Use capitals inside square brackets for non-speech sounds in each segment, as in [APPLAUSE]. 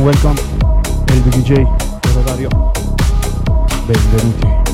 Welcome, welcome. El BDJ per orario. Benvenuti.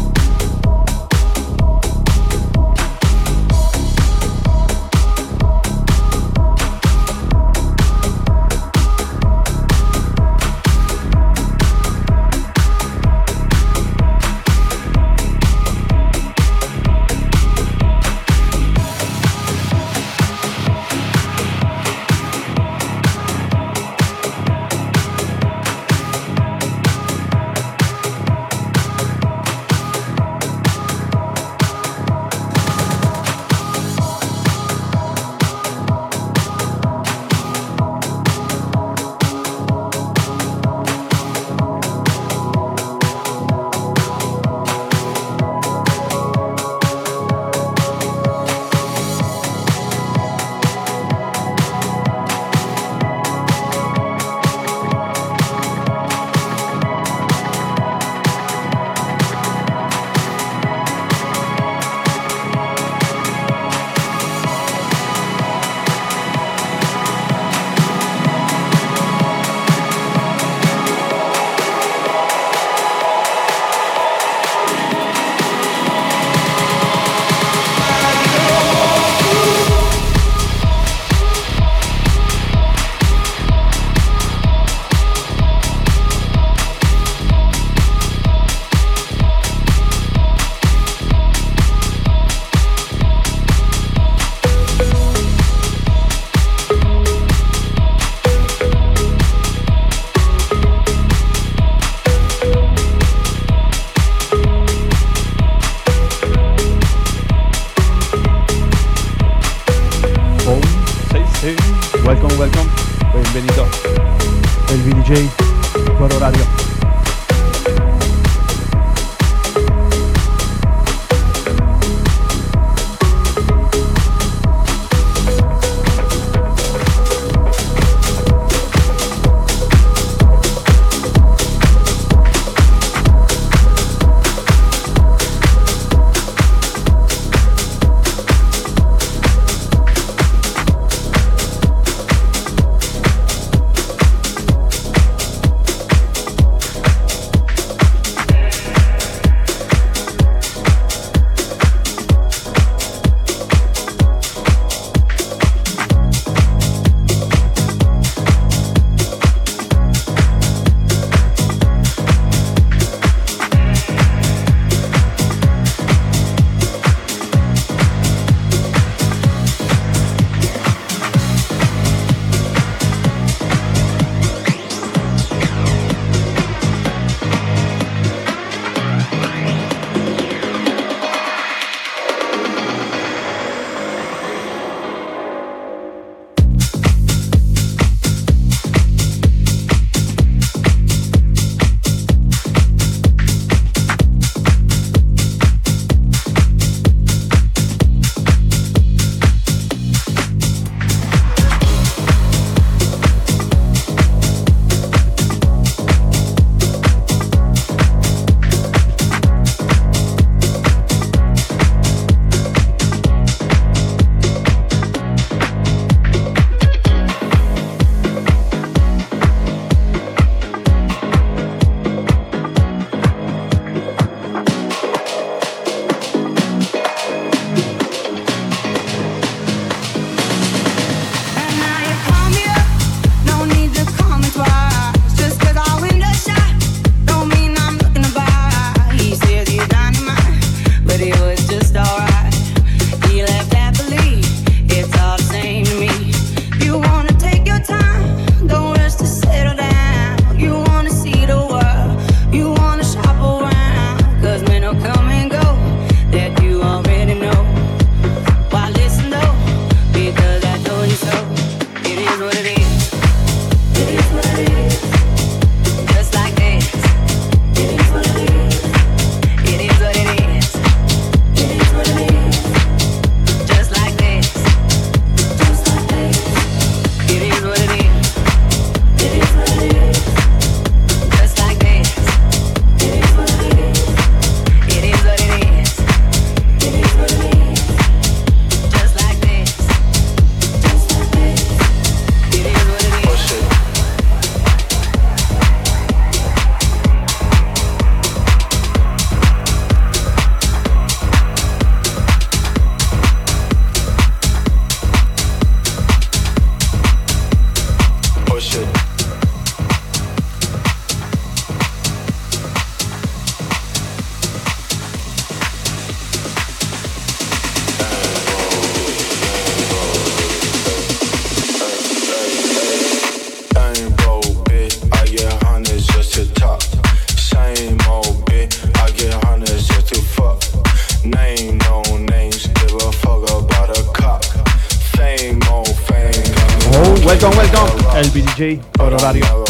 DJ, por.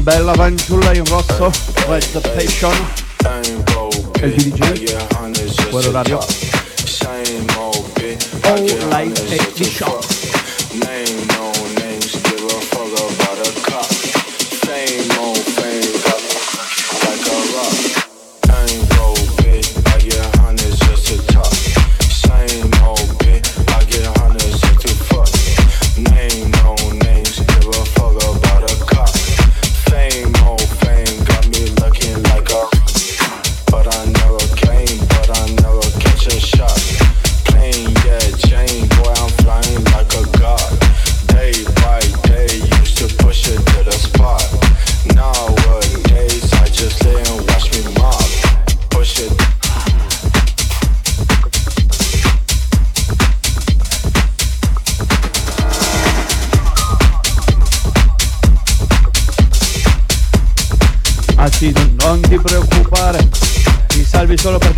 Bella fanciulla in rosso, Red Passion, e il DJ, quello radio. All Light e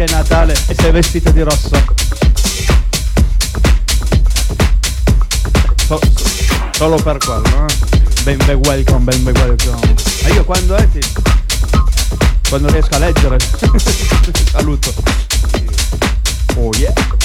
perché è Natale e sei vestito di rosso. So, so, solo per quello, eh? Ben be welcome, ben be welcome. E io quando è? Ti... Quando riesco a leggere. [LAUGHS] Saluto. Oh yeah.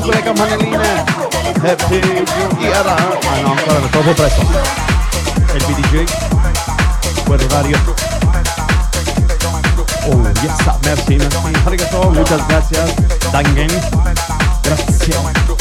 Con le campanelline. Happy New Year. Ah no, ancora è troppo presto. È il BDJ. Quel orario. Oh, yes, merci, merci. Arigato, muchas gracias. Dangen. Grazie.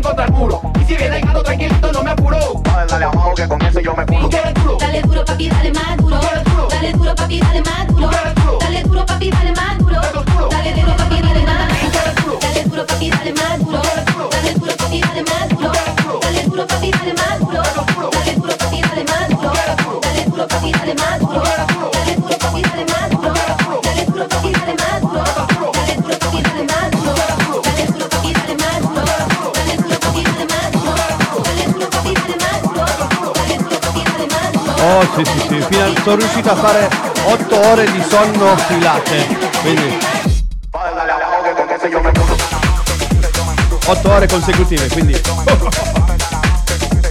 contra el muro. Y si viene llegando tranquilito, no me apuro. Dale, dale abajo que con eso yo me curo. Dale dale duro, papi, dale más duro. Dale duro, papi, dale más duro. Sono riuscito a fare 8 ore di sonno filate, quindi 8 ore consecutive, quindi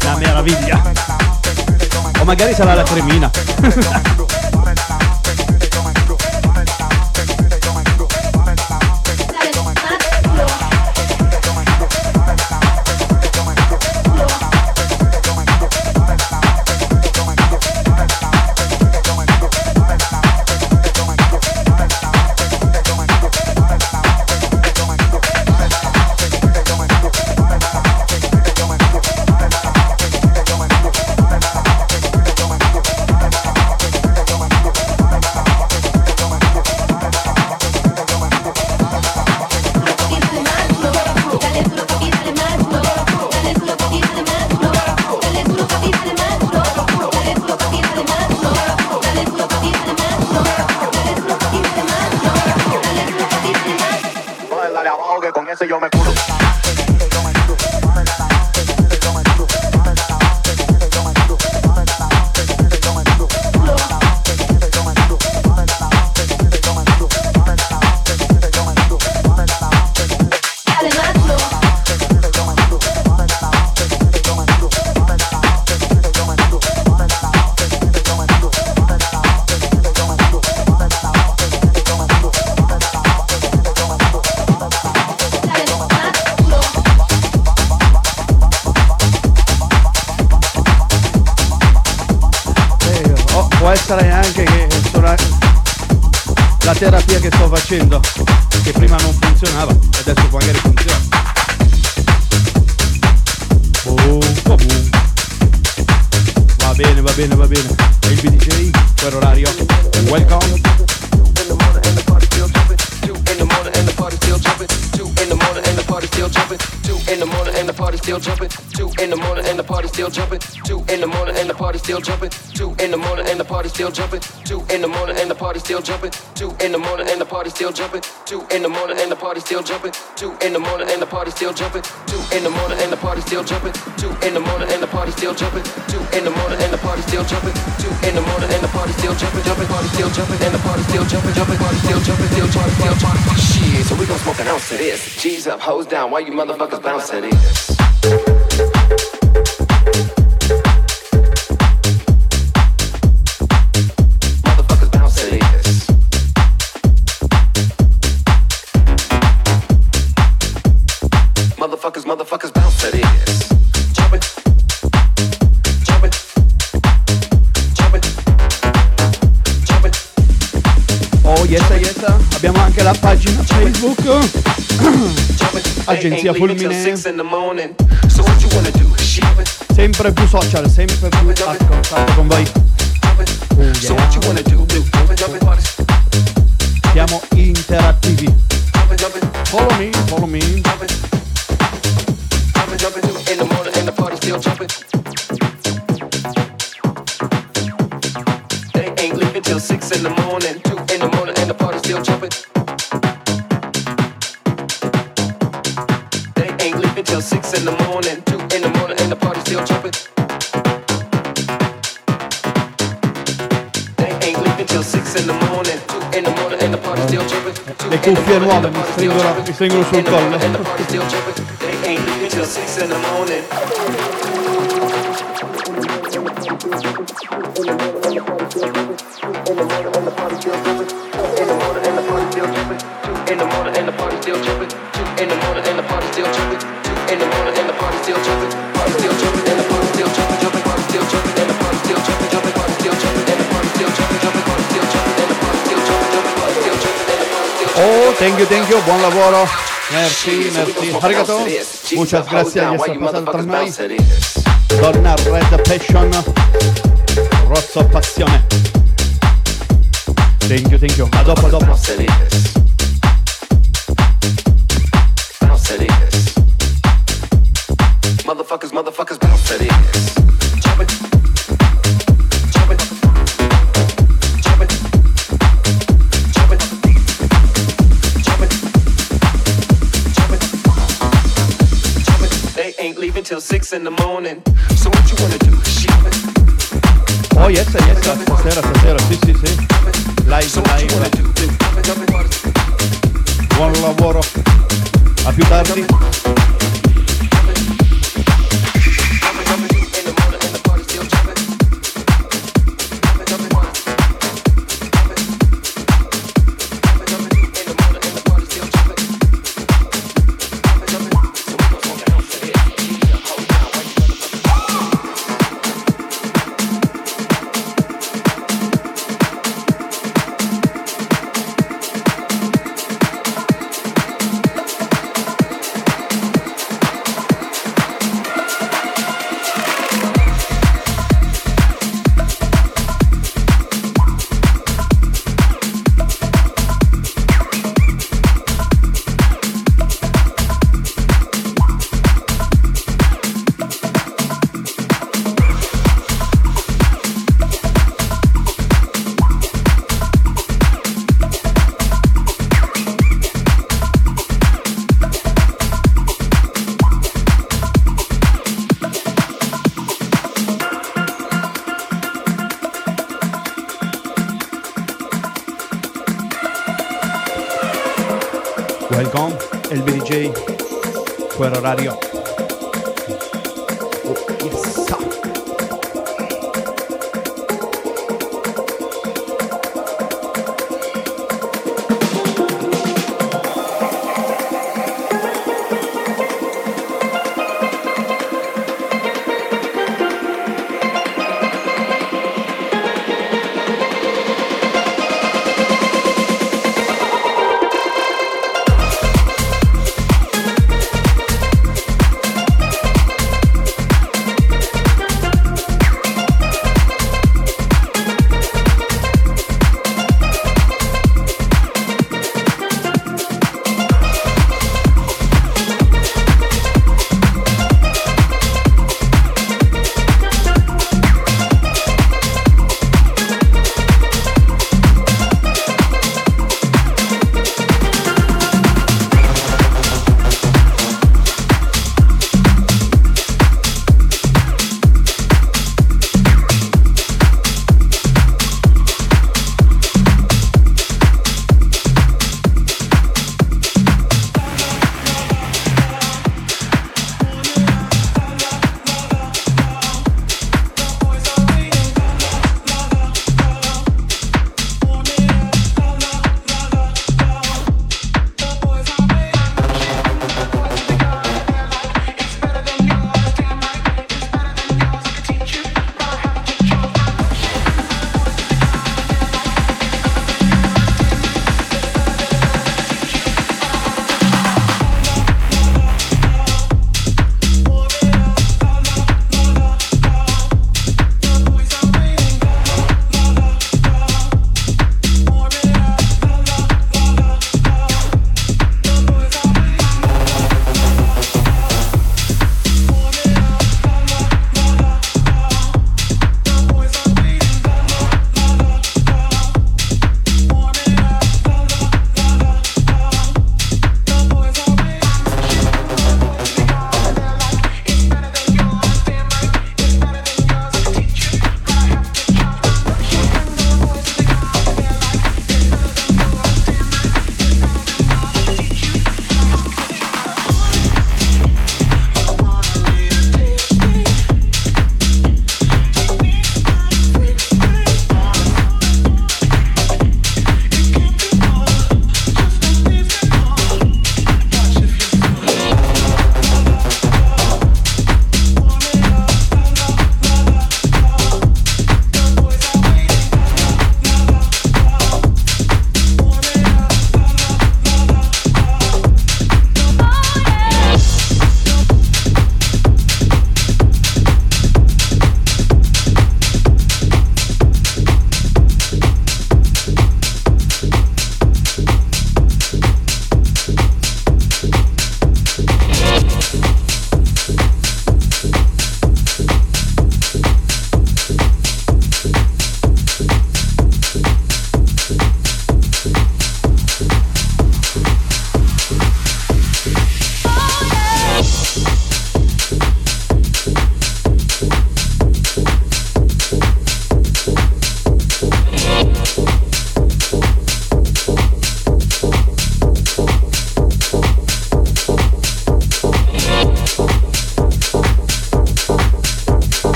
una meraviglia. O magari sarà la cremina. [LAUGHS] que con ese yo me curo. Facendo che prima non funzionava e adesso magari funziona. Boom, boom. Va bene, va bene, va bene. E il BDJ per orario. Welcome. Still jumping. Two in the morning and the party still jumping. Two in the morning and the party still jumping. Two in the morning and the party still jumping. Two in the morning and the party still jumping. Two in the morning and the party still jumping. Two in the morning and the party still jumping. Two in the morning and the party still jumping. Two in the morning and the party still jumping. Two in the morning and the party still jumping. Two in the morning and the party still jumping. Two in the morning and the party still jumping. Jumping, party still jumping and the party still jumping. Jumping, party still jumping. Still jumping, still jumping. Shit, so we gon' smoke an ounce of this. G's up, hoes down. Why you motherfuckers bouncing this? Agenzia Fulmine Sempre più social, sempre più a con voi. Oh, yeah. Siamo interattivi. Follow me, follow me. They ain't leaving till six in the morning, two in the morning, and the party's still jumping. in the morning, two in the morning, and the party still jumping. They ain't leaving till six in the morning, two in the morning, and the party still jumping. Le cuffie nuove mi stringono, mi stringono sul collo. They ain't leaving till six in the morning. Thank you, thank you, buon lavoro. Merci, merci. Arigato. Muchas gracias y eso pasado tra noi. Donna Red Passion. Rosso Passione. Thank you, thank you. A dopo, a dopo. Motherfuckers, motherfuckers, six in the morning. So what you wanna do? Oh yes, yes, stasera, stasera, sì, sì, sì.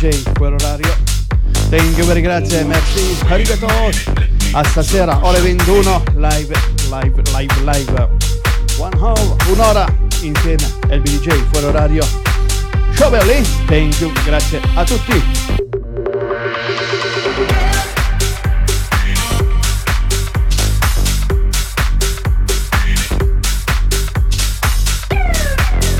Welcome, el BDJ, fuori orario. Thank you very grazie, merci, arigato. A stasera, ore 21, live, live, live, live. One hour, un'ora insieme, el BDJ, fuori orario. Show Berlin, thank you, grazie a tutti.